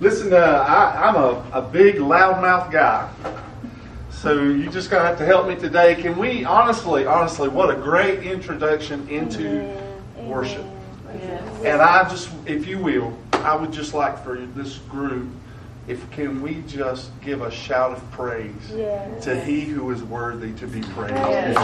Listen, uh, I, I'm a, a big loudmouth guy. So you're just gonna have to help me today. Can we honestly, honestly, what a great introduction into worship. And I just, if you will, I would just like for this group, if can we just give a shout of praise Yes. to He who is worthy to be praised. Yes.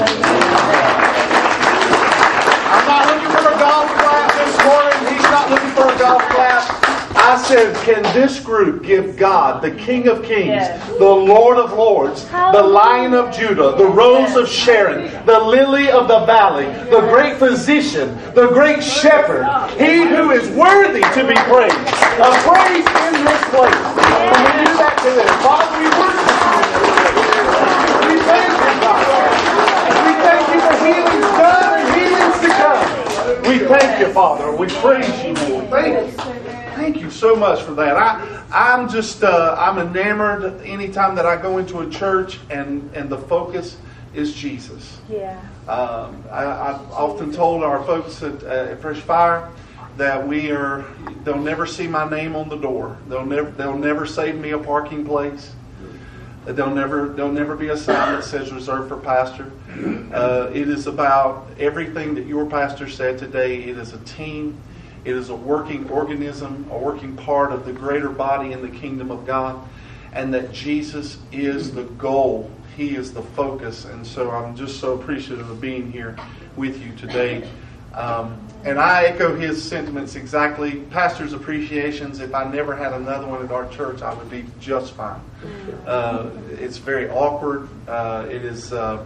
I'm not looking for a golf clap this morning. He's not looking for a golf clap. I said, can this group give God, the King of Kings, Yes. the Lord of Lords, the Lion of Judah, the Rose of Sharon, the Lily of the Valley, the great physician, the great shepherd, he who is worthy to be praised, a praise in this place. Can we do that to them? Father, we worship you. We thank you, God. We thank you for healings done and healings to come. We thank you, Father. We praise you, Lord. Thank you. Thank you so much for that. I, I'm just, uh, I'm enamored anytime that I go into a church and, and the focus is Jesus. Yeah. Um, I, I've often told our folks at, uh, at Freshfire that we are, they'll never see my name on the door. They'll never, they'll never save me a parking place. There'll never, there'll never be a sign that says reserved for pastor. Uh, it is about everything that your pastor said today. It is a team. It is a working organism, a working part of the greater body in the kingdom of God, and that Jesus is the goal. He is the focus. And so I'm just so appreciative of being here with you today. Um, and I echo his sentiments exactly. Pastor's appreciations, if I never had another one at our church, I would be just fine. Uh, it's very awkward. Uh, it is uh,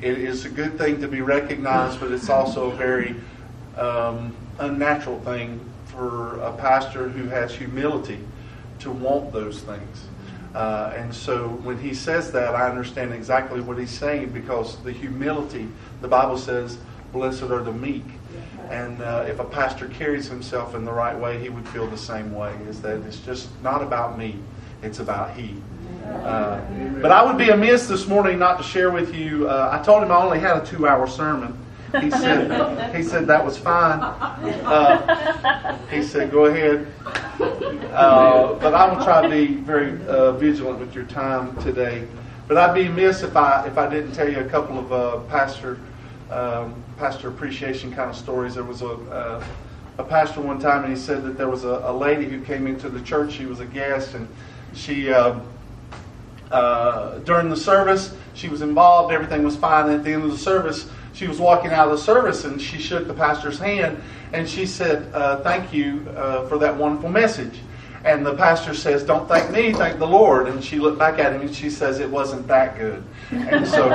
it is a good thing to be recognized, but it's also very um, unnatural thing for a pastor who has humility to want those things. Uh, and so when he says that, I understand exactly what he's saying because the humility, the Bible says, blessed are the meek. And uh, if a pastor carries himself in the right way, he would feel the same way. Is that it's just not about me, it's about he. Uh, but I would be amiss this morning not to share with you. Uh, I told him I only had a two-hour sermon. He said he said that was fine. Uh, he said go ahead. Uh, but I will try to be very uh, vigilant with your time today. But I'd be amiss if I if I didn't tell you a couple of uh, pastor um, pastor appreciation kind of stories. There was a uh, a pastor one time, and he said that there was a, a lady who came into the church. She was a guest, and she. Uh, during the service, she was involved. Everything was fine. At the end of the service, she was walking out of the service and she shook the pastor's hand and she said, uh, Thank you uh, for that wonderful message. And the pastor says, Don't thank me, thank the Lord. And she looked back at him and she says, It wasn't that good. And so.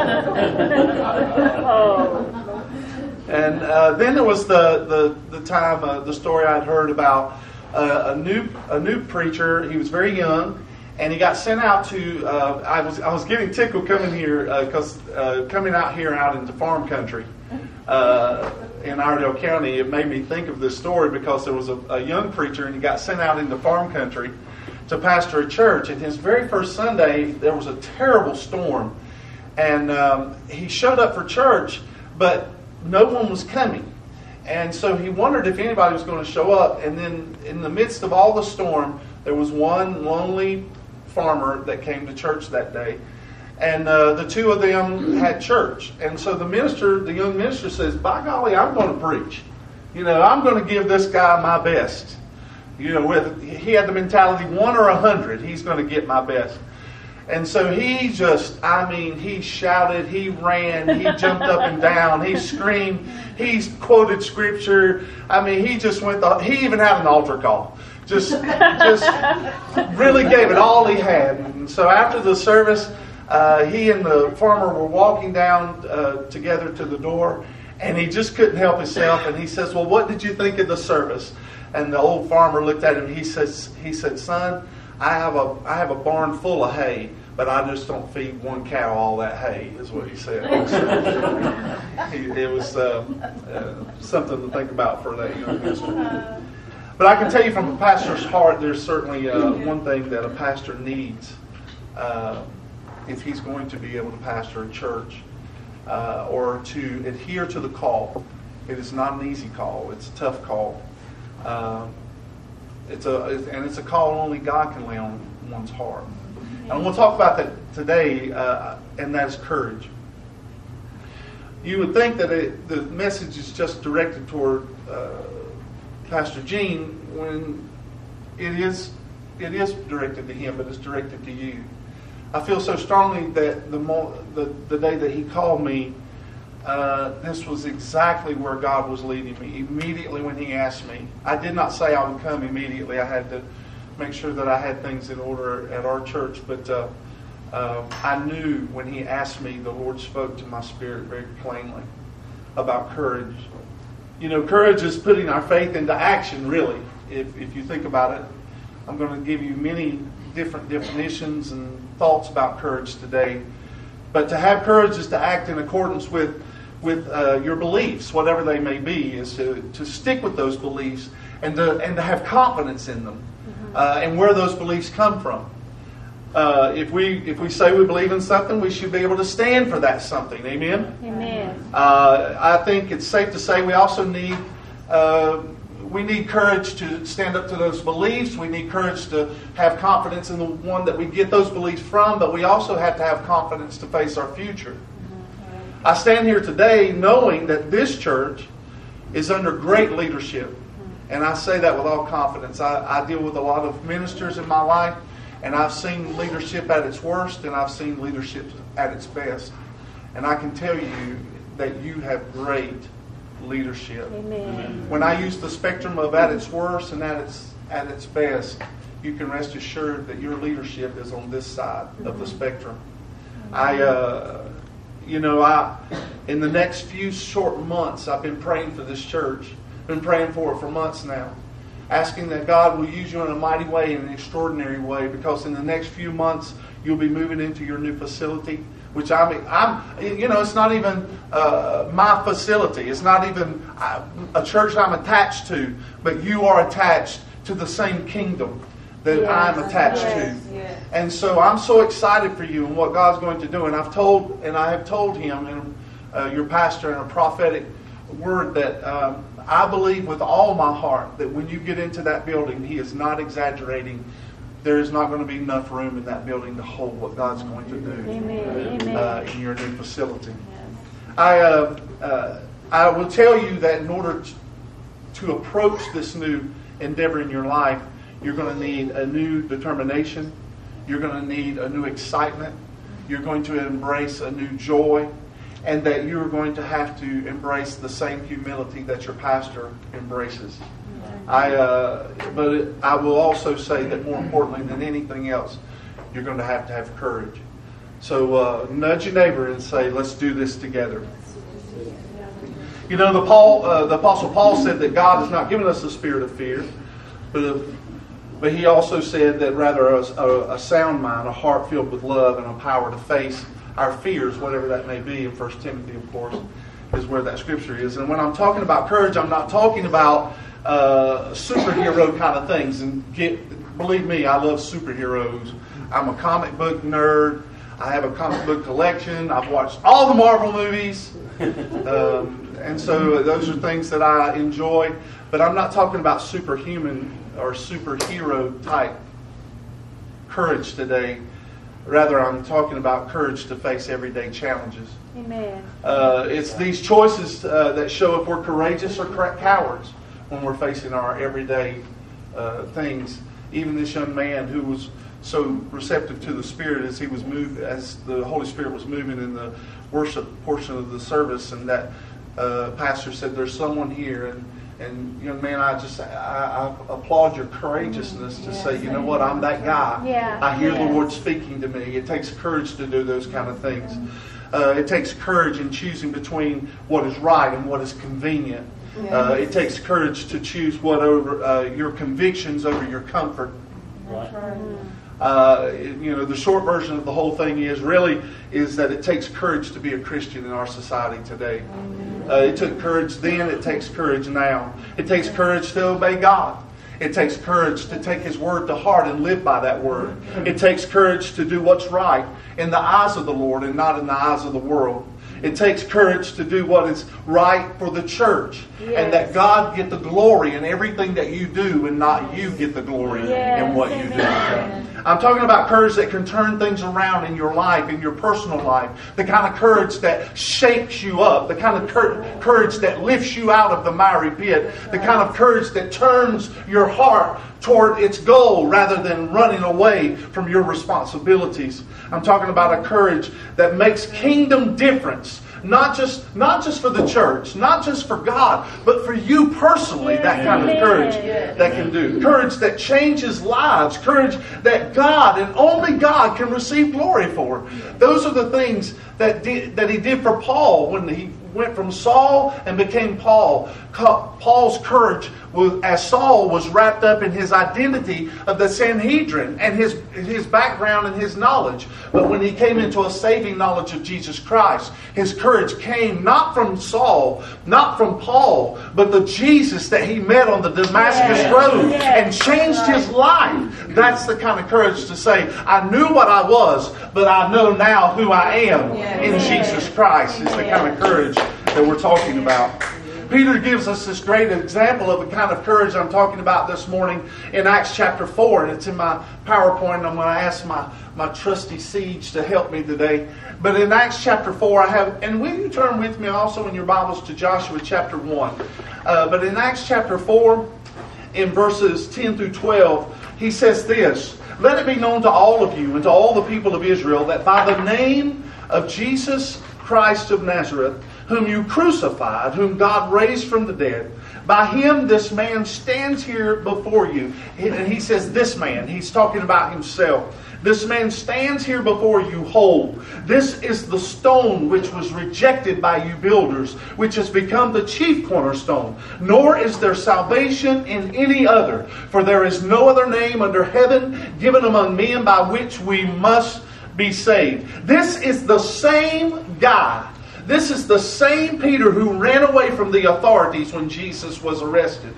Oh. And uh, then there was the the, the time uh, the story I'd heard about uh, a new a new preacher. He was very young, and he got sent out to. Uh, I was I was getting tickled coming here because uh, coming out here out into farm country uh, in Iredell County, it made me think of this story because there was a, a young preacher and he got sent out into farm country to pastor a church. And his very first Sunday, there was a terrible storm, and um, he showed up for church, but no one was coming. And so he wondered if anybody was going to show up. And then, in the midst of all the storm, there was one lonely farmer that came to church that day. And uh, the two of them had church. And so the minister, the young minister says, By golly, I'm going to preach. You know, I'm going to give this guy my best. You know, with he had the mentality one or a hundred, he's going to get my best. And so he just, I mean, he shouted, he ran, he jumped up and down, he screamed, he quoted scripture. I mean, he just went, the, he even had an altar call. Just, just really gave it all he had. And so after the service, uh, he and the farmer were walking down uh, together to the door, and he just couldn't help himself. And he says, "Well, what did you think of the service?" And the old farmer looked at him. He says, "He said, son, I have a I have a barn full of hay, but I just don't feed one cow all that hay." Is what he said. he, it was uh, uh, something to think about for that young minister. But I can tell you from a pastor's heart, there's certainly uh, one thing that a pastor needs uh, if he's going to be able to pastor a church uh, or to adhere to the call. It is not an easy call, it's a tough call. Um, It's a and it's a call only God can lay on one's heart. And we'll talk about that today, uh, and that is courage. You would think that it, the message is just directed toward uh, Pastor Gene when it is it is directed to him, but it's directed to you. I feel so strongly that the the, the day that he called me, uh, this was exactly where God was leading me. Immediately when He asked me, I did not say I would come immediately. I had to make sure that I had things in order at our church. But uh, uh, I knew when He asked me, the Lord spoke to my spirit very plainly about courage. You know, courage is putting our faith into action, really, if, if you think about it. I'm going to give you many different definitions and thoughts about courage today. But to have courage is to act in accordance with with uh, your beliefs, whatever they may be, is to, to stick with those beliefs and to, and to have confidence in them mm-hmm. uh, and where those beliefs come from. Uh, if we if we say we believe in something, we should be able to stand for that something. Amen. Amen. Uh, I think it's safe to say we also need uh, we need courage to stand up to those beliefs. We need courage to have confidence in the one that we get those beliefs from, but we also have to have confidence to face our future. I stand here today knowing that this church is under great leadership. And I say that with all confidence. I, I, deal with a lot of ministers in my life, and I've seen leadership at its worst, and I've seen leadership at its best. And I can tell you that you have great leadership. Amen. When I use the spectrum of at its worst and at its at its best, you can rest assured that your leadership is on this side of the spectrum. I uh, you know, I in the next few short months, I've been praying for this church. Been praying for it for months now, asking that God will use you in a mighty way, in an extraordinary way, because in the next few months you'll be moving into your new facility. Which I'm, I'm, you know, it's not even uh, my facility. It's not even uh, a church I'm attached to, but you are attached to the same kingdom that yes, I'm attached yes, to. Yes. And so I'm so excited for you and what God's going to do. And I've told, and I have told him, and uh, your pastor, in a prophetic word that um, I believe with all my heart that when you get into that building, he is not exaggerating. There is not going to be enough room in that building to hold what God's going to do Amen. Uh, in your new facility. I, uh, uh, I will tell you that in order to approach this new endeavor in your life, you're going to need a new determination. You're going to need a new excitement. You're going to embrace a new joy. And that you're going to have to embrace the same humility that your pastor embraces. I, uh, but I will also say that more importantly than anything else, you're going to have to have courage. So uh, nudge your neighbor and say, "Let's do this together." You know, the Paul, uh, the Apostle Paul said that God has not given us a spirit of fear, but of but he also said that rather a, a, a, sound mind, a heart filled with love, and a power to face our fears, whatever that may be. In 1 Timothy, of course, is where that scripture is. And when I'm talking about courage, I'm not talking about uh, superhero kind of things. And get, believe me, I love superheroes. I'm a comic book nerd. I have a comic book collection. I've watched all the Marvel movies. Um, and so those are things that I enjoy. But I'm not talking about superhuman or superhero type courage today. Rather, I'm talking about courage to face everyday challenges. Amen. Uh, it's these choices uh, that show if we're courageous or cowards when we're facing our everyday uh, things. Even this young man who was so receptive to the Spirit as he was moved, as the Holy Spirit was moving in the worship portion of the service, and that uh, pastor said, "There's someone here," and and young man, I just I, I applaud your courageousness to yes, say, you know what, I'm that guy. Yeah, I hear yes. the Lord speaking to me. It takes courage to do those kind of things. Uh, it takes courage in choosing between what is right and what is convenient. Yes. Uh, it takes courage to choose what over uh, your convictions over your comfort. Right. Uh, you know, the short version of the whole thing is really is that it takes courage to be a Christian in our society today. Uh, it took courage then, it takes courage now. It takes courage to obey God. It takes courage to take His word to heart and live by that word. It takes courage to do what's right in the eyes of the Lord and not in the eyes of the world. It takes courage to do what is right for the church. And that God get the glory in everything that you do and not you get the glory in Yes, what you do. I'm talking about courage that can turn things around in your life, in your personal life. The kind of courage that shakes you up. The kind of cour- courage that lifts you out of the miry pit. The kind of courage that turns your heart toward its goal rather than running away from your responsibilities. I'm talking about a courage that makes kingdom difference. Not just, not just for the church, not just for God, but for you personally, that kind of courage that can do. Courage that changes lives. Courage that God and only God can receive glory for. Those are the things that, that he did for Paul when he went from Saul and became Paul. Paul's courage was, as Saul was wrapped up in his identity of the Sanhedrin and his, his background and his knowledge. But when he came into a saving knowledge of Jesus Christ, his courage came not from Saul, not from Paul, but the Jesus that he met on the Damascus. Road and changed his life. That's the kind of courage to say, I knew what I was, but I know now who I am in. Jesus Christ. Is the kind of courage that we're talking about. Peter gives us this great example of the kind of courage I'm talking about this morning in Acts chapter 4, and it's in my PowerPoint. I'm going to ask my, my trusty Siege to help me today. But in Acts chapter 4, I have, and will you turn with me also in your Bibles to Joshua chapter 1? Uh, but in Acts chapter 4, in verses 10 through 12, he says this Let it be known to all of you and to all the people of Israel that by the name of Jesus Christ of Nazareth, whom you crucified, whom God raised from the dead, by him this man stands here before you. And he says, This man, he's talking about himself. This man stands here before you whole. This is the stone which was rejected by you builders, which has become the chief cornerstone. Nor is there salvation in any other, for there is no other name under heaven given among men by which we must be saved. This is the same guy. This is the same Peter who ran away from the authorities when Jesus was arrested.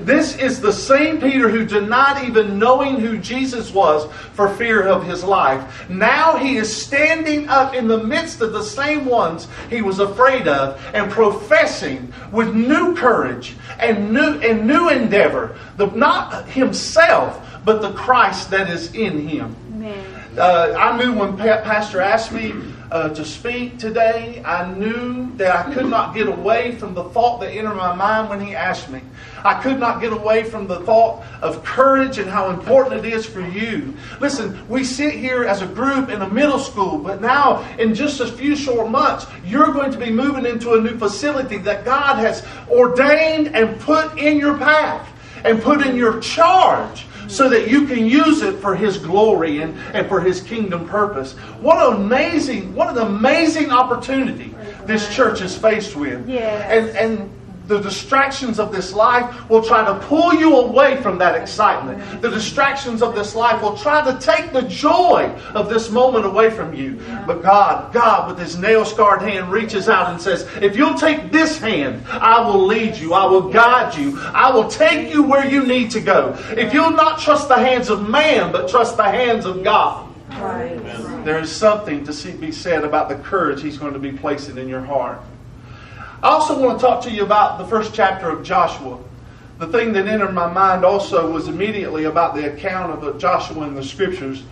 This is the same Peter who denied even knowing who Jesus was for fear of his life. Now he is standing up in the midst of the same ones he was afraid of and professing with new courage and new and new endeavor, the, not himself, but the Christ that is in him. Uh, I knew when pa- Pastor asked me uh, to speak today, I knew that I could not get away from the thought that entered my mind when he asked me. I could not get away from the thought of courage and how important it is for you. Listen, we sit here as a group in a middle school, but now in just a few short months, you're going to be moving into a new facility that God has ordained and put in your path and put in your charge so that you can use it for his glory and, and for his kingdom purpose. What an amazing, what an amazing opportunity this church is faced with. Yes. And and the distractions of this life will try to pull you away from that excitement. The distractions of this life will try to take the joy of this moment away from you. But God, God with his nail scarred hand reaches out and says, If you'll take this hand, I will lead you. I will guide you. I will take you where you need to go. If you'll not trust the hands of man, but trust the hands of God. Right. There is something to see, be said about the courage He's going to be placing in your heart. I also want to talk to you about the first chapter of Joshua. The thing that entered my mind also was immediately about the account of Joshua in the scriptures.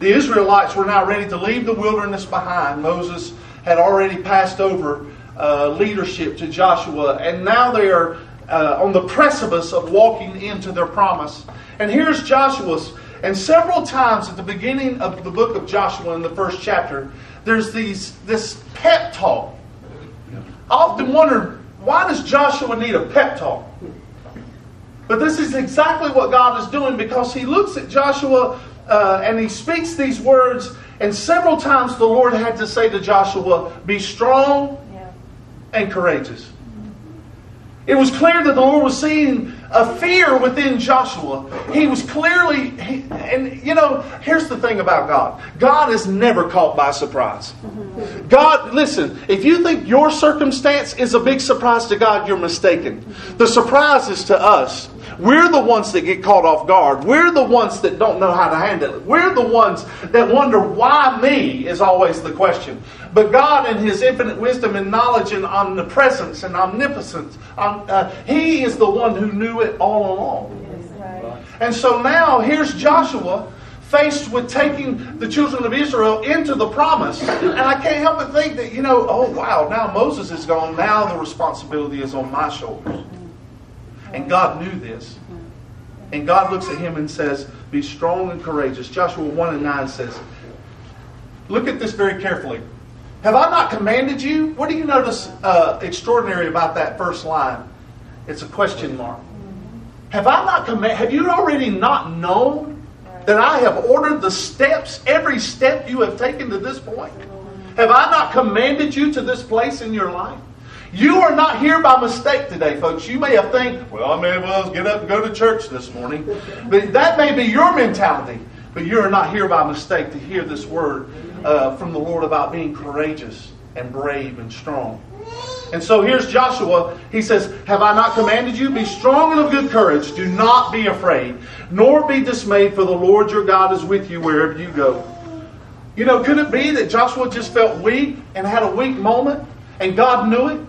The Israelites were now ready to leave the wilderness behind. Moses had already passed over uh, leadership to Joshua, and now they are uh, on the precipice of walking into their promise. And here's Joshua's. And several times at the beginning of the book of Joshua in the first chapter, there's these this pep talk. I often wonder why does Joshua need a pep talk? But this is exactly what God is doing because he looks at Joshua uh, and he speaks these words, and several times the Lord had to say to Joshua, Be strong and courageous. It was clear that the Lord was seeing a fear within Joshua. He was clearly, he, and you know, here's the thing about God God is never caught by surprise. God, listen, if you think your circumstance is a big surprise to God, you're mistaken. The surprise is to us. We're the ones that get caught off guard. We're the ones that don't know how to handle it. We're the ones that wonder why me is always the question. But God, in His infinite wisdom and knowledge and omnipresence and omnipotence, um, uh, He is the one who knew it all along. And so now here's Joshua faced with taking the children of Israel into the promise. And I can't help but think that, you know, oh wow, now Moses is gone. Now the responsibility is on my shoulders. And God knew this. And God looks at him and says, Be strong and courageous. Joshua 1 and 9 says, Look at this very carefully. Have I not commanded you? What do you notice uh, extraordinary about that first line? It's a question mark. Have I not commanded? Have you already not known that I have ordered the steps, every step you have taken to this point? Have I not commanded you to this place in your life? You are not here by mistake today, folks. You may have think, well, I may as well get up and go to church this morning. But that may be your mentality. But you are not here by mistake to hear this word uh, from the Lord about being courageous and brave and strong. And so here's Joshua. He says, Have I not commanded you? Be strong and of good courage. Do not be afraid, nor be dismayed, for the Lord your God is with you wherever you go. You know, could it be that Joshua just felt weak and had a weak moment, and God knew it?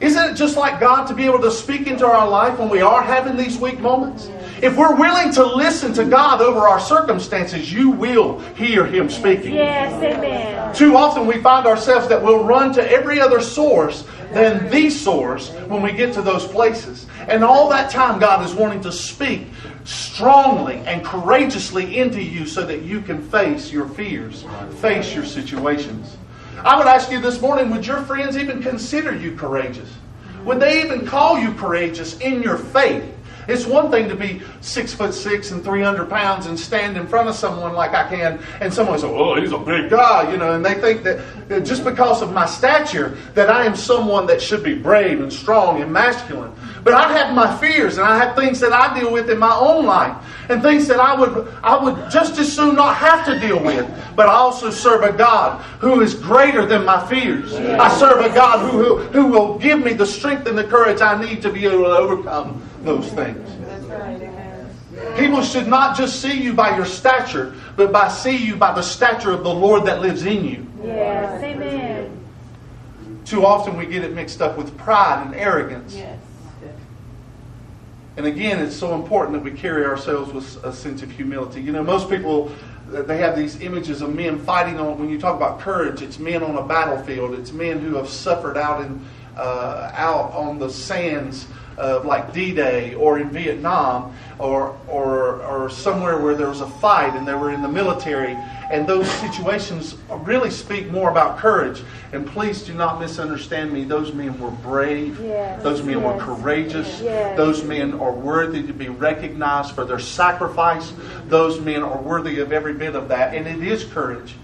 Isn't it just like God to be able to speak into our life when we are having these weak moments? If we're willing to listen to God over our circumstances, you will hear Him speaking. Yes, amen. Too often we find ourselves that we'll run to every other source than the source when we get to those places. And all that time, God is wanting to speak strongly and courageously into you so that you can face your fears, face your situations. I would ask you this morning would your friends even consider you courageous? Would they even call you courageous in your faith? It's one thing to be six foot six and 300 pounds and stand in front of someone like I can, and someone says, Oh, he's a big guy, you know, and they think that uh, just because of my stature, that I am someone that should be brave and strong and masculine. But I have my fears and I have things that I deal with in my own life and things that I would I would just as soon not have to deal with. But I also serve a God who is greater than my fears. I serve a God who, who, who will give me the strength and the courage I need to be able to overcome those things. People should not just see you by your stature, but by see you by the stature of the Lord that lives in you. Yes, amen. Too often we get it mixed up with pride and arrogance. Yes. And again, it's so important that we carry ourselves with a sense of humility. You know, most people they have these images of men fighting on. When you talk about courage, it's men on a battlefield. It's men who have suffered out in uh, out on the sands of like D-Day or in Vietnam or or or somewhere where there was a fight and they were in the military. And those situations really speak more about courage. And please do not misunderstand me. Those men were brave. Yes, Those men were courageous. yes. Those men are worthy to be recognized for their sacrifice. Those men are worthy of every bit of that. And it is courage.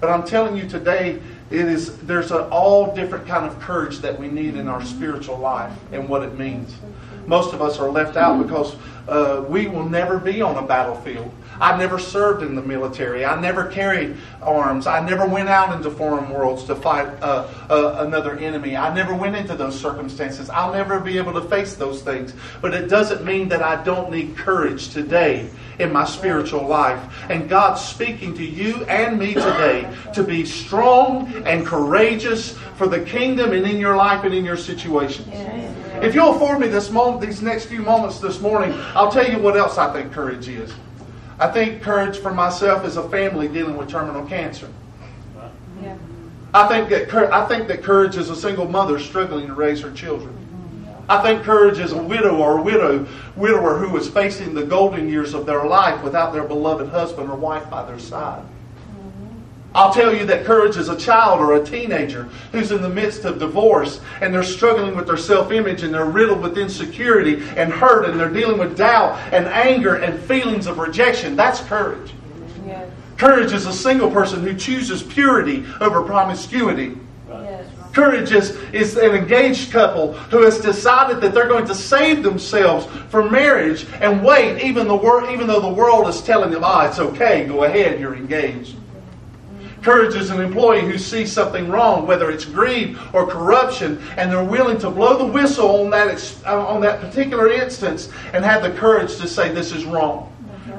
But I'm telling you today, it is there's an all different kind of courage that we need in our spiritual life and what it means. Most of us are left out because uh, we will never be on a battlefield. I never served in the military. I never carried arms. I never went out into foreign worlds to fight uh, uh, another enemy. I never went into those circumstances. I'll never be able to face those things. But it doesn't mean that I don't need courage today in my spiritual life. And God's speaking to you and me today to be strong and courageous for the kingdom and in your life and in your situations. If you'll afford me this moment, these next few moments this morning, I'll tell you what else I think courage is. I think courage for myself is a family dealing with terminal cancer. Yeah. I think that I think that courage is a single mother struggling to raise her children. I think courage is a widow or a widow widower who is facing the golden years of their life without their beloved husband or wife by their side. Mm-hmm. I'll tell you that courage is a child or a teenager who's in the midst of divorce and they're struggling with their self image and they're riddled with insecurity and hurt and they're dealing with doubt and anger and feelings of rejection. That's courage. Yes. Courage is a single person who chooses purity over promiscuity. Courage is, is an engaged couple who has decided that they're going to save themselves from marriage and wait, even, the wor- even though the world is telling them, ah, it's okay, go ahead, you're engaged. Courage is an employee who sees something wrong, whether it's greed or corruption, and they're willing to blow the whistle on that, on that particular instance and have the courage to say, This is wrong.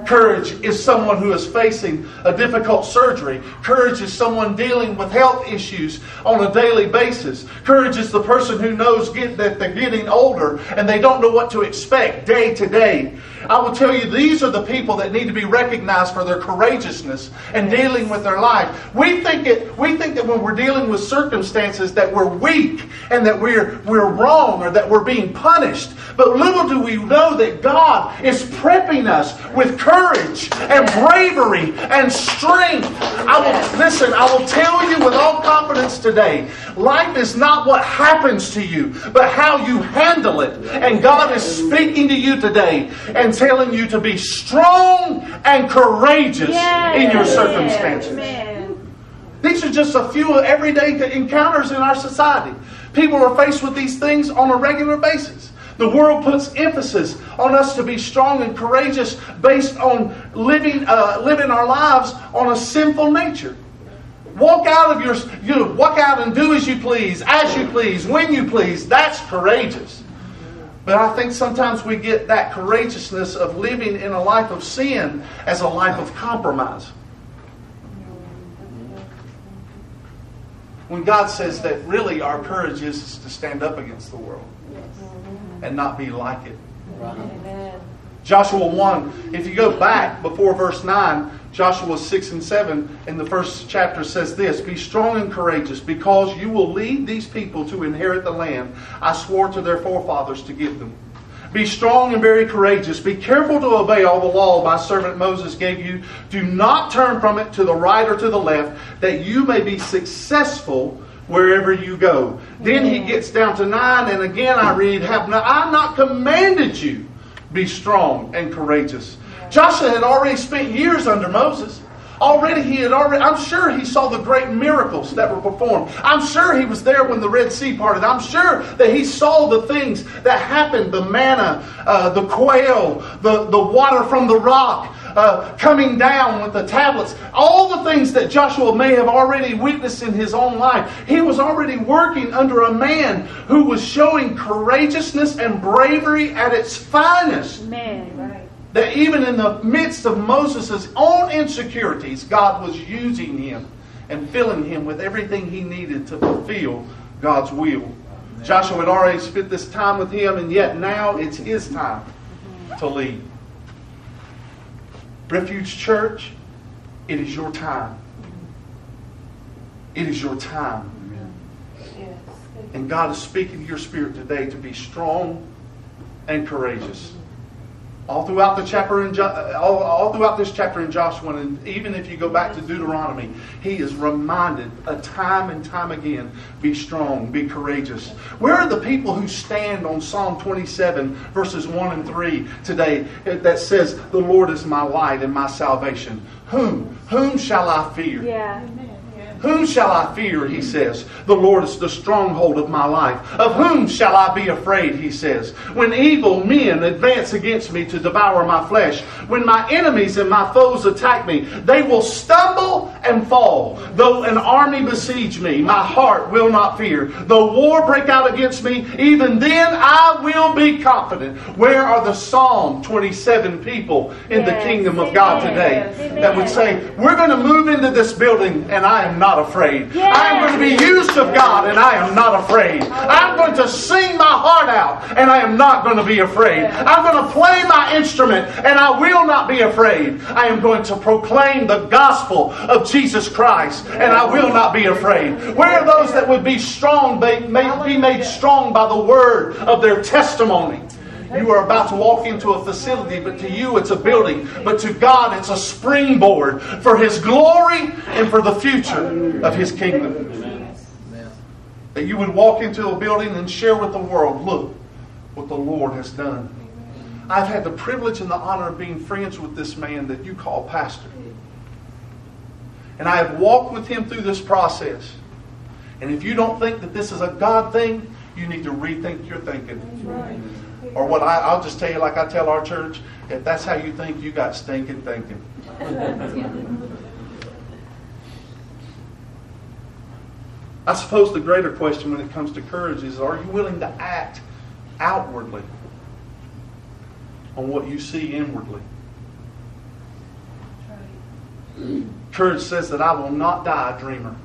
Courage is someone who is facing a difficult surgery. Courage is someone dealing with health issues on a daily basis. Courage is the person who knows get, that they're getting older and they don't know what to expect day to day. I will tell you, these are the people that need to be recognized for their courageousness and dealing with their life. We think it. We think that when we're dealing with circumstances that we're weak and that we're we're wrong or that we're being punished. But little do we know that God is prepping us with courage and bravery and strength. I will listen. I will tell you with all confidence today. Life is not what happens to you, but how you handle it. And God is speaking to you today and telling you to be strong and courageous in your circumstances. Amen. These are just a few everyday encounters in our society. People are faced with these things on a regular basis. The world puts emphasis on us to be strong and courageous based on living, uh, living our lives on a sinful nature. Walk out of your, you know, walk out and do as you please, as you please, when you please. That's courageous. But I think sometimes we get that courageousness of living in a life of sin as a life of compromise. When God says that really our courage is to stand up against the world and not be like it. Amen. Joshua 1, if you go back before verse 9, Joshua 6 and 7 in the first chapter says this Be strong and courageous, because you will lead these people to inherit the land I swore to their forefathers to give them. Be strong and very courageous. Be careful to obey all the law my servant Moses gave you. Do not turn from it to the right or to the left, that you may be successful wherever you go. Then he gets down to 9, and again I read, Have not, I not commanded you? Be strong and courageous. Joshua had already spent years under Moses. Already he had already, I'm sure he saw the great miracles that were performed. I'm sure he was there when the Red Sea parted. I'm sure that he saw the things that happened the manna, uh, the quail, the, the water from the rock. Uh, coming down with the tablets, all the things that Joshua may have already witnessed in his own life. He was already working under a man who was showing courageousness and bravery at its finest Amen. That even in the midst of Moses' own insecurities, God was using him and filling him with everything he needed to fulfill God's will. Joshua had already spent this time with him, and yet now it's his time to lead. Refuge Church, it is your time. It is your time. Yes. And God is speaking to your spirit today to be strong and courageous. All throughout the chapter in jo- uh, all, all throughout this chapter in Joshua, and even if you go back to Deuteronomy, he is reminded a time and time again: be strong, be courageous. Where are the people who stand on Psalm 27 verses 1 and 3 today uh, that says, "The Lord is my light and my salvation"? Whom? Whom shall I fear? Yeah. Whom shall I fear, he says. The Lord is the stronghold of my life. Of whom shall I be afraid, he says. When evil men advance against me to devour my flesh, when my enemies and my foes attack me, they will stumble and fall. Though an army besiege me, my heart will not fear. Though war break out against me, even then I will be confident. Where are the Psalm 27 people in the kingdom of God today Amen. that would say, We're going to move into this building and I am not afraid. Yes. I am going to be used of God and I am not afraid. I'm going to sing my heart out and I am not going to be afraid. I'm going to play my instrument and I will not be afraid. I am going to proclaim the gospel of Jesus Christ and I will not be afraid. Where are those that would be strong, may be made strong by the word of their testimony? You are about to walk into a facility, but to you it's a building. But to God it's a springboard for His glory and for the future of His kingdom. That you would walk into a building and share with the world, look what the Lord has done. I've had the privilege and the honor of being friends with this man that you call pastor. And I have walked with him through this process. And if you don't think that this is a God thing, you need to rethink your thinking. Or what I, I'll just tell you, like I tell our church, if that's how you think, you got stinking thinking. I suppose the greater question when it comes to courage is are you willing to act outwardly on what you see inwardly? Courage says that I will not die a dreamer.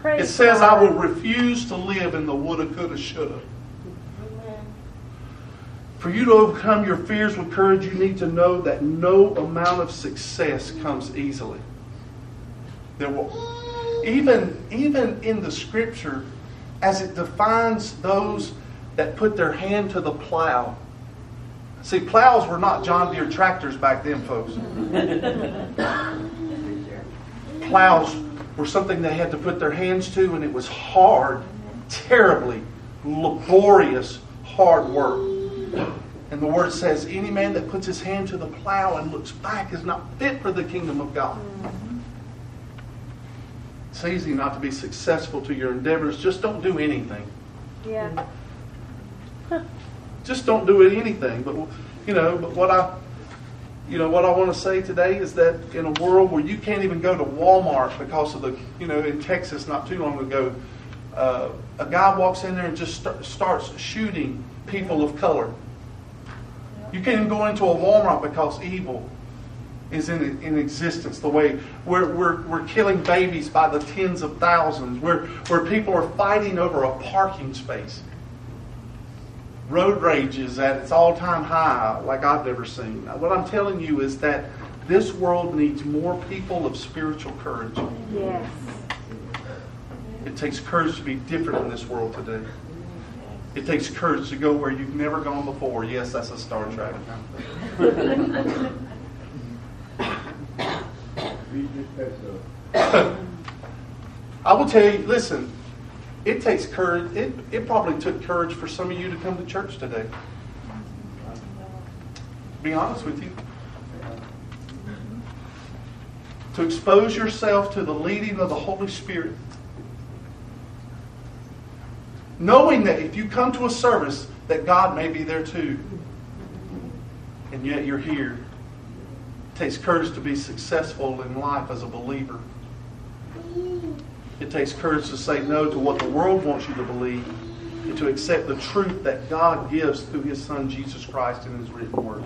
Praise It says I will refuse to live in the woulda, coulda, shoulda. For you to overcome your fears with courage, you need to know that no amount of success comes easily. There will, even, even in the scripture, as it defines those that put their hand to the plow. See, plows were not John Deere tractors back then, folks. Plows were something they had to put their hands to, and it was hard, terribly laborious, hard work. And the word says, any man that puts his hand to the plow and looks back is not fit for the kingdom of God. It's easy not to be successful to your endeavors. Just don't do anything. Yeah. Just don't do anything. But you know, but what I you know what I want to say today is that in a world where you can't even go to Walmart because of the you know in Texas not too long ago, uh, a guy walks in there and just start, starts shooting people of color. You can't even go into a Walmart because evil is in, in existence. The way we're, we're, we're killing babies by the tens of thousands, where, where people are fighting over a parking space. Road rage is at its all time high, like I've never seen. What I'm telling you is that this world needs more people of spiritual courage. Yes. It takes courage to be different in this world today. It takes courage to go where you've never gone before. Yes, that's a Star Trek. I will tell you, listen, it takes courage. It, it probably took courage for some of you to come to church today. Be honest with you. To expose yourself to the leading of the Holy Spirit. Knowing that if you come to a service, that God may be there too. And yet you're here. It takes courage to be successful in life as a believer. It takes courage to say no to what the world wants you to believe and to accept the truth that God gives through His Son Jesus Christ in His written word.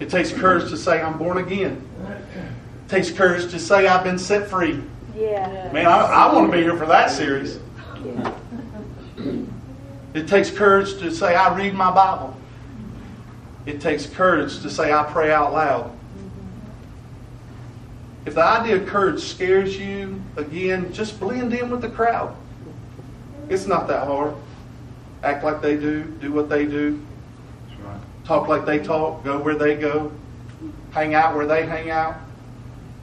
It takes courage to say, I'm born again. It takes courage to say, I've been set free. Yeah. Man, I, I want to be here for that series. yeah. It takes courage to say, I read my Bible. It takes courage to say, I pray out loud. If the idea of courage scares you, again, just blend in with the crowd. It's not that hard. Act like they do, do what they do, talk like they talk, go where they go, hang out where they hang out.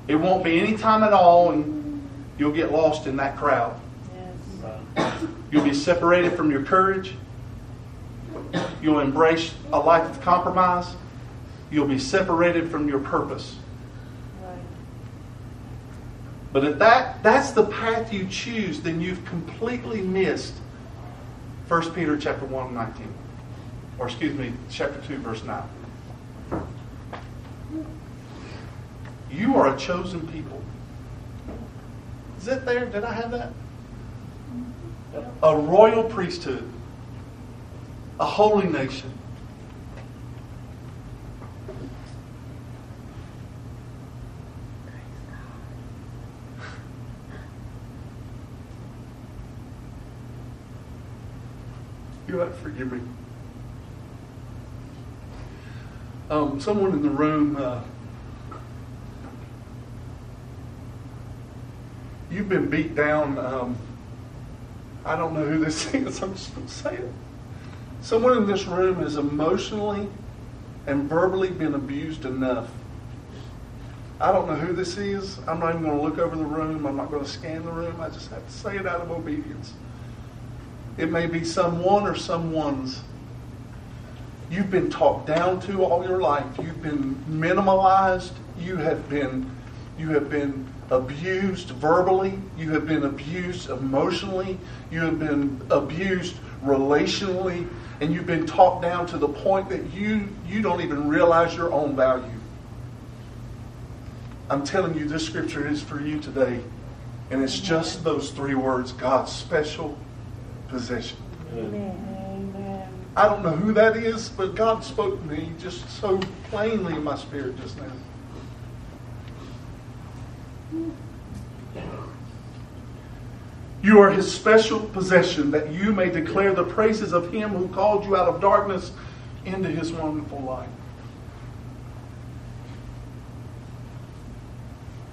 It won't be any time at all, and you'll get lost in that crowd. You'll be separated from your courage. You'll embrace a life of compromise. You'll be separated from your purpose. But if that, that's the path you choose, then you've completely missed 1 Peter chapter 1, 19. Or excuse me, chapter 2, verse 9. You are a chosen people. Is it there? Did I have that? A royal priesthood. A holy nation. You'll forgive me. Um, someone in the room, uh, you've been beat down. Um, I don't know who this is. I'm just going to say it. Someone in this room has emotionally and verbally been abused enough. I don't know who this is. I'm not even going to look over the room. I'm not going to scan the room. I just have to say it out of obedience. It may be someone or someone's. You've been talked down to all your life. You've been minimalized. You have been, you have been abused verbally. You have been abused emotionally. You have been abused relationally, and you've been talked down to the point that you you don't even realize your own value. I'm telling you, this scripture is for you today. And it's just those three words God's special possession. Amen. I don't know who that is, but God spoke to me just so plainly in my spirit just now. You are his special possession that you may declare the praises of him who called you out of darkness into his wonderful light.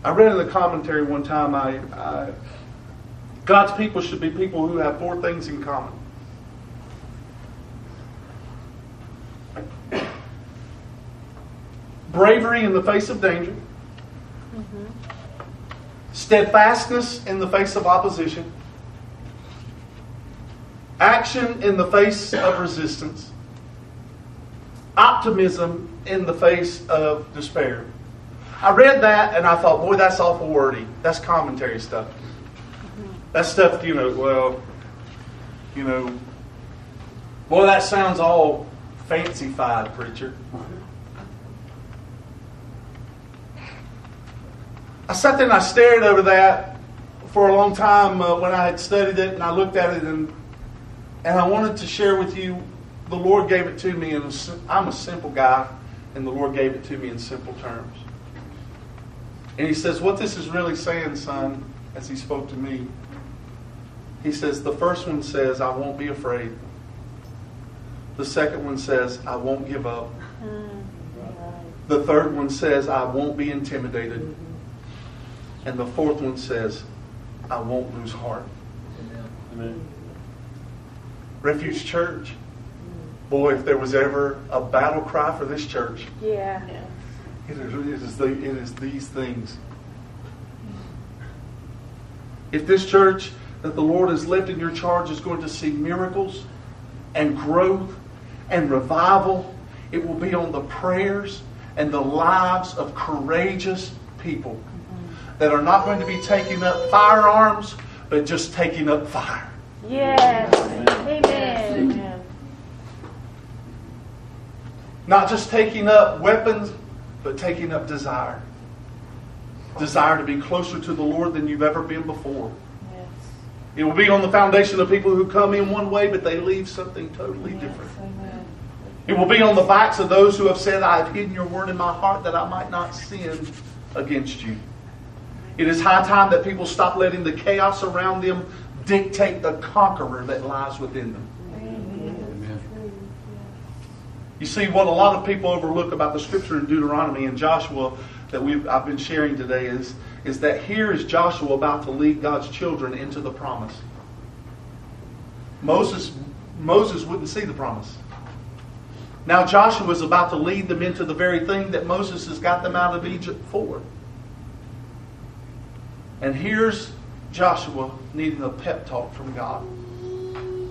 I read in the commentary one time I, I God's people should be people who have four things in common. bravery in the face of danger, mm-hmm. steadfastness in the face of opposition, action in the face of resistance, optimism in the face of despair. I read that and I thought, boy, that's awful wordy. That's commentary stuff. That's stuff, you know, well, you know, boy, that sounds all fancy-fied, preacher. I sat there and I stared over that for a long time uh, when I had studied it and I looked at it and and I wanted to share with you. The Lord gave it to me, and I'm a simple guy, and the Lord gave it to me in simple terms. And He says, "What this is really saying, son," as He spoke to me. He says, "The first one says, I won't be afraid. The second one says, I won't give up. Mm-hmm. The third one says, I won't be intimidated." Mm-hmm. And the fourth one says, I won't lose heart. Amen. Refuge Church. Mm-hmm. Boy, if there was ever a battle cry for this church, Yeah. it is, it is, the, it is these things. If this church that the Lord has left in your charge is going to see miracles and growth and revival, it will be on the prayers and the lives of courageous people that are not going to be taking up firearms, but just taking up fire. Yes. Amen. Amen. Not just taking up weapons, but taking up desire. Desire to be closer to the Lord than you've ever been before. It will be on the foundation of people who come in one way, but they leave something totally different. It will be on the backs of those who have said, I have hidden your word in my heart that I might not sin against you. It is high time that people stop letting the chaos around them dictate the conqueror that lies within them. Amen. You see, what a lot of people overlook about the scripture in Deuteronomy and Joshua that we've, I've been sharing today is, is that here is Joshua about to lead God's children into the promise. Moses, Moses wouldn't see the promise. Now Joshua is about to lead them into the very thing that Moses has got them out of Egypt for. And here's Joshua needing a pep talk from God.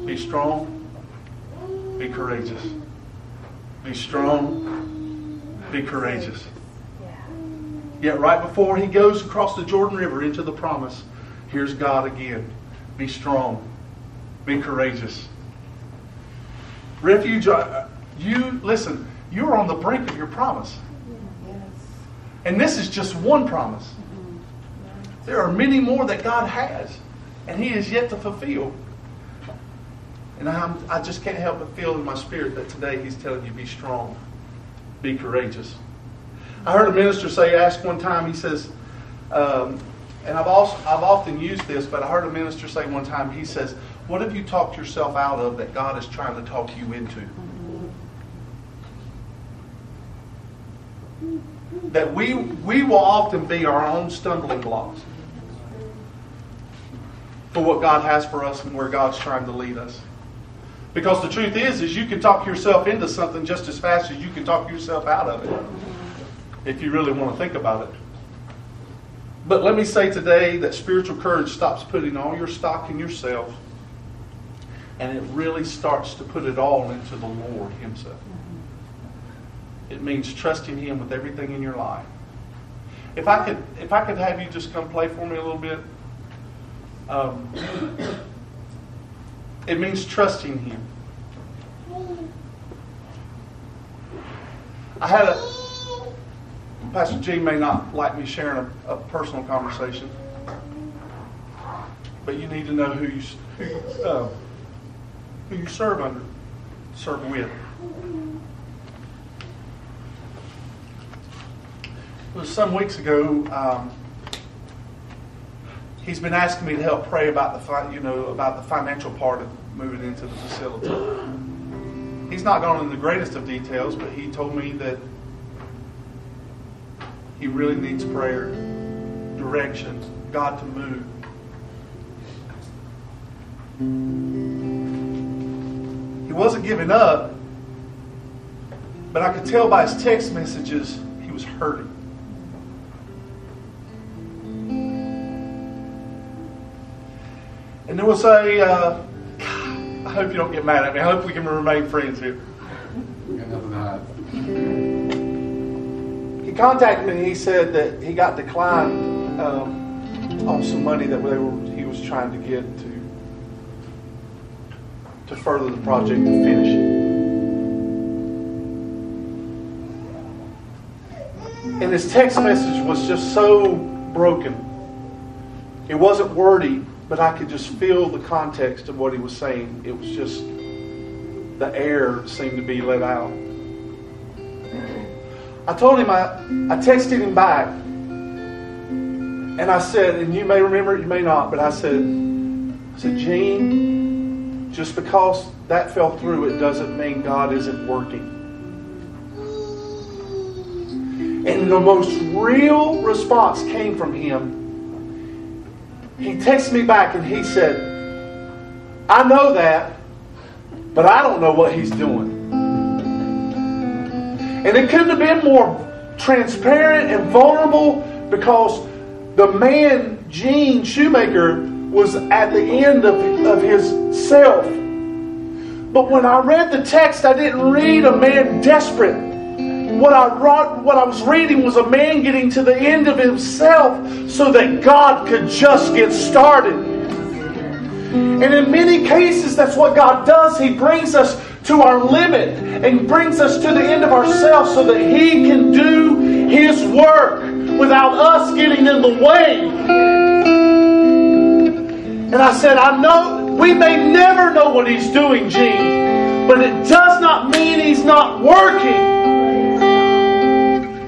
Be strong, be courageous. Be strong, be courageous. Yet, right before he goes across the Jordan River into the promise, here's God again. Be strong, be courageous. Refuge, uh, you, listen, you're on the brink of your promise. And this is just one promise. There are many more that God has, and He is yet to fulfill. And I'm, I just can't help but feel in my spirit that today He's telling you, be strong, be courageous. I heard a minister say, ask one time, he says, um, and I've, also, I've often used this, but I heard a minister say one time, he says, What have you talked yourself out of that God is trying to talk you into? That we, we will often be our own stumbling blocks for what God has for us and where God's trying to lead us. Because the truth is, is you can talk yourself into something just as fast as you can talk yourself out of it. If you really want to think about it. But let me say today that spiritual courage stops putting all your stock in yourself and it really starts to put it all into the Lord Himself. It means trusting Him with everything in your life. If I could, if I could have you just come play for me a little bit. Um, it means trusting Him. I had a Pastor G may not like me sharing a, a personal conversation, but you need to know who you who, uh, who you serve under, serve with. It was some weeks ago. Um, he's been asking me to help pray about the fi- you know about the financial part of moving into the facility. He's not gone into the greatest of details, but he told me that he really needs prayer, direction, God to move. He wasn't giving up, but I could tell by his text messages he was hurting. And there was a. Uh, I hope you don't get mad at me. I hope we can remain friends here. Contacted me he said that he got declined um, on some money that they were, he was trying to get to to further the project and finish it. And his text message was just so broken. It wasn't wordy, but I could just feel the context of what he was saying. It was just the air seemed to be let out. I told him, I, I texted him back, and I said, and you may remember it, you may not, but I said, I said, Gene, just because that fell through, it doesn't mean God isn't working. And the most real response came from him. He texted me back and he said, I know that, but I don't know what he's doing. And it couldn't have been more transparent and vulnerable because the man, Gene Shoemaker, was at the end of, of his self. But when I read the text, I didn't read a man desperate. What I, wrote, what I was reading was a man getting to the end of himself so that God could just get started. And in many cases, that's what God does. He brings us to our limit and brings us to the end of ourselves so that He can do His work without us getting in the way. And I said, I know we may never know what He's doing, Gene, but it does not mean He's not working.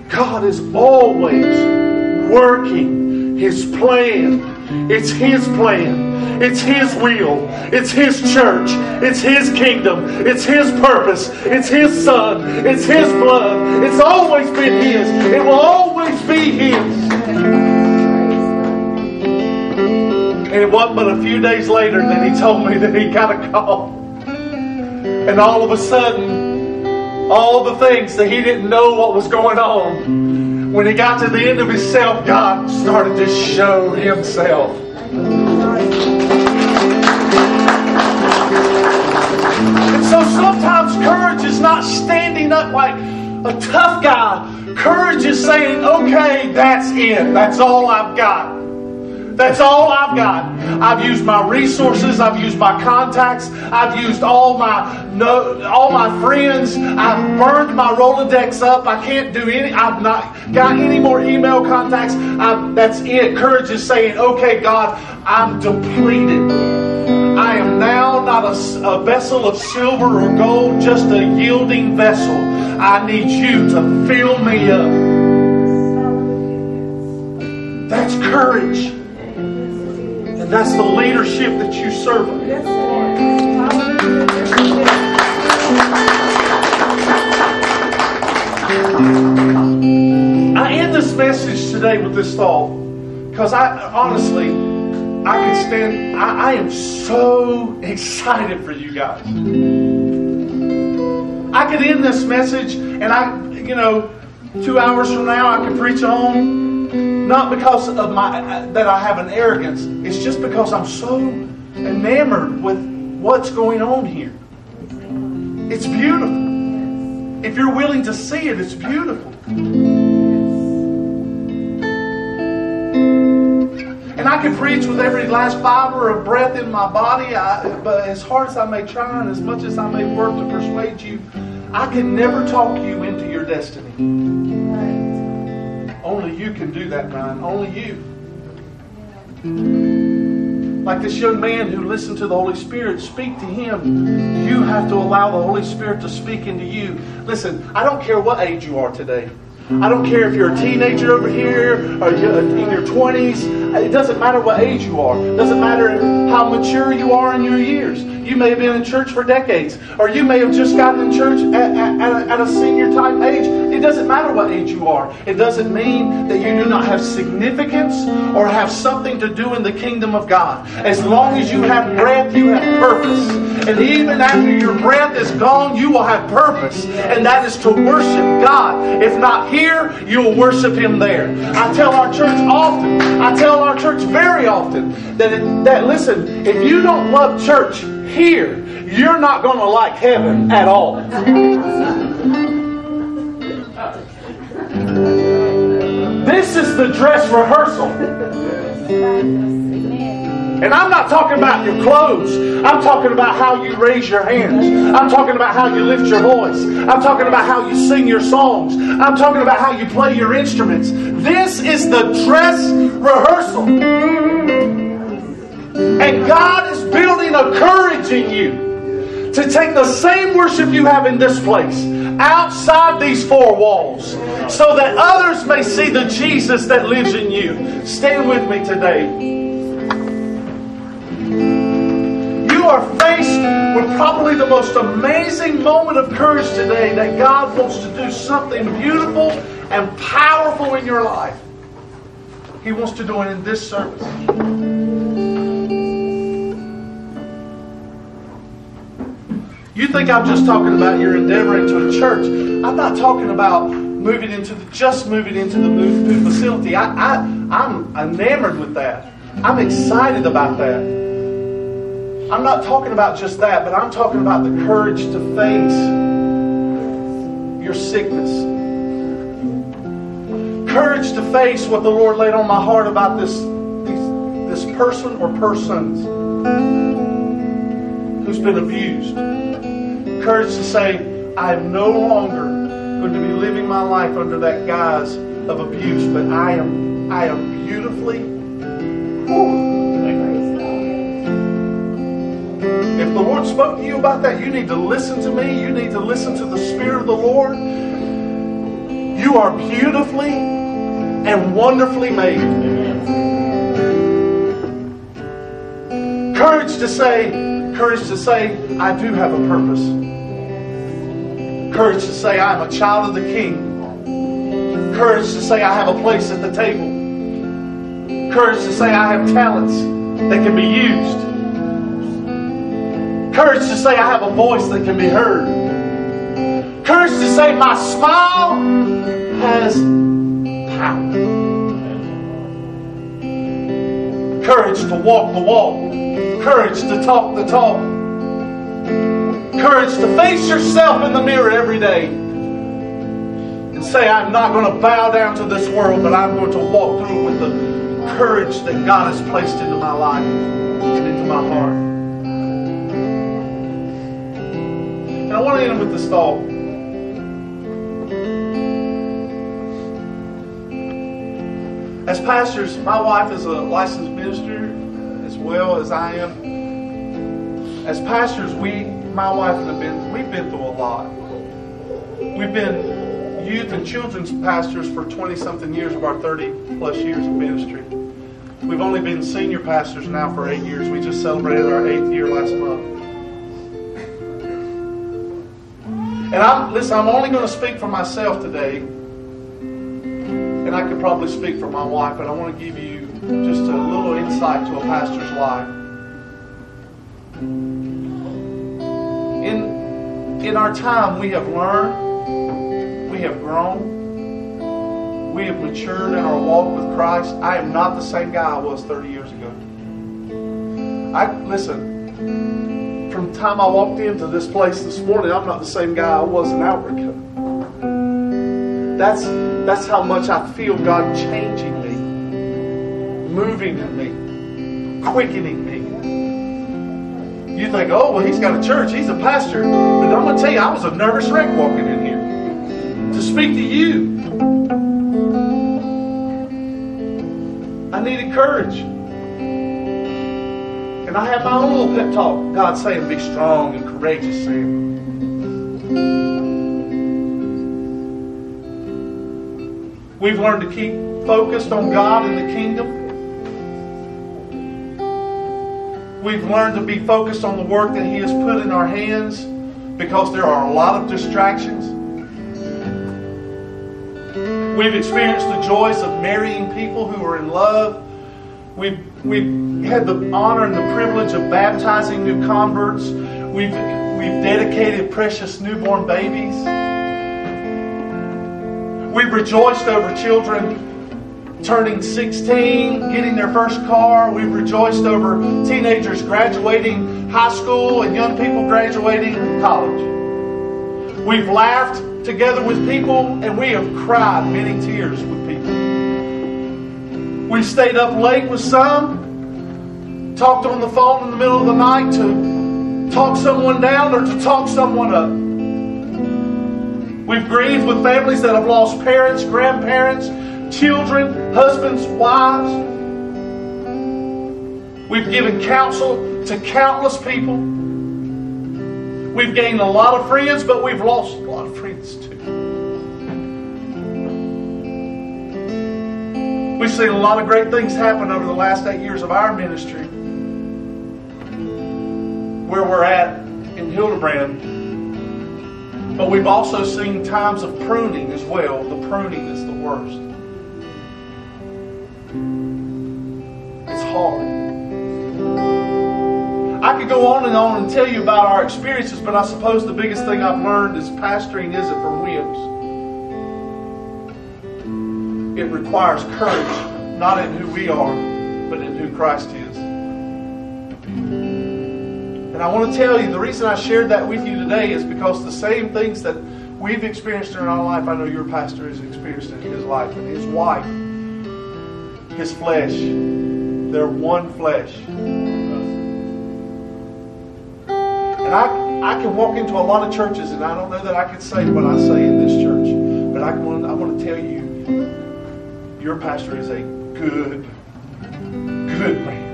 God is always working His plan. It's His plan. It's His will. It's His church. It's His kingdom. It's His purpose. It's His Son. It's His blood. It's always been His. It will always be His. And it wasn't but a few days later that He told me that He got a call. And all of a sudden, all the things that He didn't know what was going on, when He got to the end of Himself, God started to show Himself. And so sometimes courage is not standing up like a tough guy. Courage is saying, okay, that's it. That's all I've got. That's all I've got. I've used my resources. I've used my contacts. I've used all my no, all my friends. I've burned my Rolodex up. I can't do any. I've not got any more email contacts. I've, that's it. Courage is saying, "Okay, God, I'm depleted. I am now not a, a vessel of silver or gold, just a yielding vessel. I need you to fill me up." That's courage. That's the leadership that you serve. I end this message today with this thought because I honestly, I can stand, I, I am so excited for you guys. I could end this message and I, you know, two hours from now I could preach on not because of my uh, that I have an arrogance. It's just because I'm so enamored with what's going on here. It's beautiful. If you're willing to see it, it's beautiful. And I can preach with every last fiber of breath in my body, I, but as hard as I may try and as much as I may work to persuade you, I can never talk you into your destiny. Only you can do that, Brian. Only you. Like this young man who listened to the Holy Spirit speak to him, you have to allow the Holy Spirit to speak into you. Listen, I don't care what age you are today. I don't care if you're a teenager over here or in your 20s. It doesn't matter what age you are. It doesn't matter how mature you are in your years. You may have been in church for decades, or you may have just gotten in church at, at, at a senior type age. It doesn't matter what age you are. It doesn't mean that you do not have significance or have something to do in the kingdom of God. As long as you have breath, you have purpose. And even after your breath is gone, you will have purpose. And that is to worship God. If not here, you will worship Him there. I tell our church often, I tell our church very often, that, it, that listen, if you don't love church here, you're not going to like heaven at all. This is the dress rehearsal. And I'm not talking about your clothes. I'm talking about how you raise your hands. I'm talking about how you lift your voice. I'm talking about how you sing your songs. I'm talking about how you play your instruments. This is the dress rehearsal. And God is building a courage in you to take the same worship you have in this place outside these four walls so that others may see the Jesus that lives in you. Stand with me today. Are faced with probably the most amazing moment of courage today that God wants to do something beautiful and powerful in your life. He wants to do it in this service. You think I'm just talking about your endeavor into a church. I'm not talking about moving into the, just moving into the new, new facility. I, I, I'm enamored with that. I'm excited about that. I'm not talking about just that, but I'm talking about the courage to face your sickness. Courage to face what the Lord laid on my heart about this, this, this person or persons who's been abused. Courage to say, I am no longer going to be living my life under that guise of abuse, but I am I am beautifully. The Lord spoke to you about that, you need to listen to me. You need to listen to the Spirit of the Lord. You are beautifully and wonderfully made. Courage to say, courage to say, I do have a purpose. Courage to say, I am a child of the King. Courage to say, I have a place at the table. Courage to say, I have talents that can be used. Courage to say, I have a voice that can be heard. Courage to say, my smile has power. Courage to walk the walk. Courage to talk the talk. Courage to face yourself in the mirror every day and say, I'm not going to bow down to this world, but I'm going to walk through with the courage that God has placed into my life and into my heart. And I want to end with this thought. As pastors, my wife is a licensed minister as well as I am. As pastors, we, my wife and have been, we've been through a lot. We've been youth and children's pastors for 20 something years of our 30 plus years of ministry. We've only been senior pastors now for eight years. We just celebrated our eighth year last month. And I'm listen, I'm only going to speak for myself today. And I could probably speak for my wife, but I want to give you just a little insight to a pastor's life. In in our time we have learned, we have grown, we have matured in our walk with Christ. I am not the same guy I was 30 years ago. I listen, the time I walked into this place this morning, I'm not the same guy I was in Albuquerque. That's that's how much I feel God changing me, moving in me, quickening me. You think, oh well, he's got a church, he's a pastor, but I'm gonna tell you, I was a nervous wreck walking in here to speak to you. I needed courage. I have my own little pep talk. God saying, be strong and courageous, Sam. We've learned to keep focused on God and the kingdom. We've learned to be focused on the work that He has put in our hands because there are a lot of distractions. We've experienced the joys of marrying people who are in love. We've, we've had the honor and the privilege of baptizing new converts. We've, we've dedicated precious newborn babies. We've rejoiced over children turning 16, getting their first car. We've rejoiced over teenagers graduating high school and young people graduating college. We've laughed together with people and we have cried many tears We've stayed up late with some, talked on the phone in the middle of the night to talk someone down or to talk someone up. We've grieved with families that have lost parents, grandparents, children, husbands, wives. We've given counsel to countless people. We've gained a lot of friends, but we've lost We've seen a lot of great things happen over the last eight years of our ministry. Where we're at in Hildebran. But we've also seen times of pruning as well. The pruning is the worst. It's hard. I could go on and on and tell you about our experiences, but I suppose the biggest thing I've learned is pastoring isn't for whims. It requires courage, not in who we are, but in who Christ is. And I want to tell you, the reason I shared that with you today is because the same things that we've experienced in our life, I know your pastor has experienced in his life, and his wife, his flesh. They're one flesh. And I, I can walk into a lot of churches, and I don't know that I can say what I say in this church, but I want, I want to tell you, your pastor is a good, good man.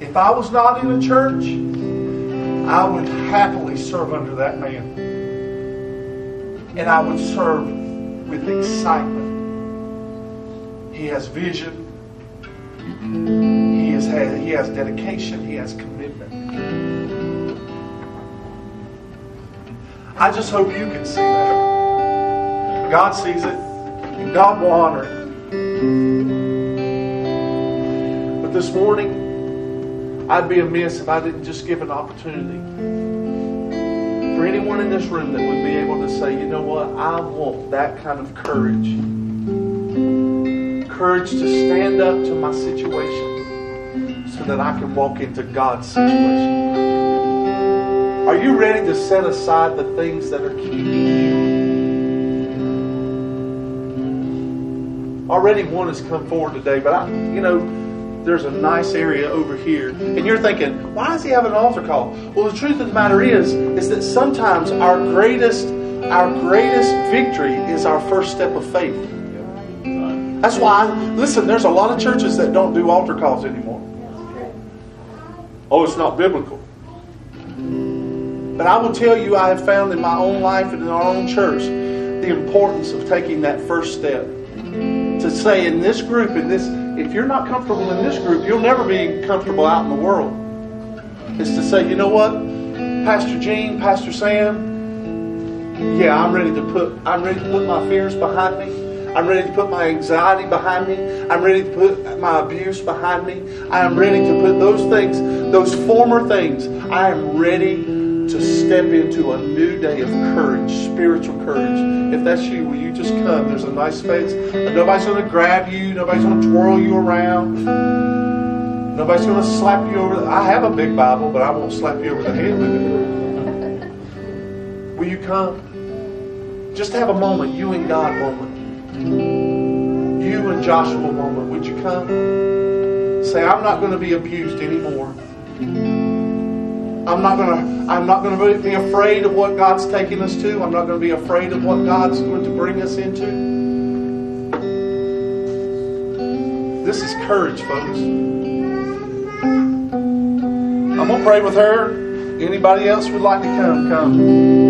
If I was not in a church, I would happily serve under that man. And I would serve with excitement. He has vision. He has, had, he has dedication. He has commitment. I just hope you can see that. God sees it, and God will honor it. But this morning, I'd be amiss if I didn't just give an opportunity for anyone in this room that would be able to say, you know what, I want that kind of courage. Courage to stand up to my situation so that I can walk into God's situation. Are you ready to set aside the things that are keeping Already one has come forward today, but I, you know, there's a nice area over here. And you're thinking, why does he have an altar call? Well, the truth of the matter is, is that sometimes our greatest, our greatest victory is our first step of faith. That's why, listen, there's a lot of churches that don't do altar calls anymore. Oh, it's not biblical. But I will tell you, I have found in my own life and in our own church the importance of taking that first step. To say in this group, in this, if you're not comfortable in this group, you'll never be comfortable out in the world. Is to say, you know what, Pastor Gene, Pastor Sam, yeah, I'm ready to put, I'm ready to put my fears behind me. I'm ready to put my anxiety behind me. I'm ready to put my abuse behind me. I am ready to put those things, those former things, I am ready to step into a new day of courage, spiritual courage. If that's you, will you just come? There's a nice space. Nobody's going to grab you. Nobody's going to twirl you around. Nobody's going to slap you over. The, I have a big Bible, but I won't slap you over the head with it. Will you come? Just have a moment, you and God moment. You and Joshua moment. Would you come? Say, I'm not going to be abused anymore. I'm not gonna I'm not gonna really be afraid of what God's taking us to. I'm not gonna be afraid of what God's going to bring us into. This is courage, folks. I'm gonna pray with her. Anybody else would like to come, come.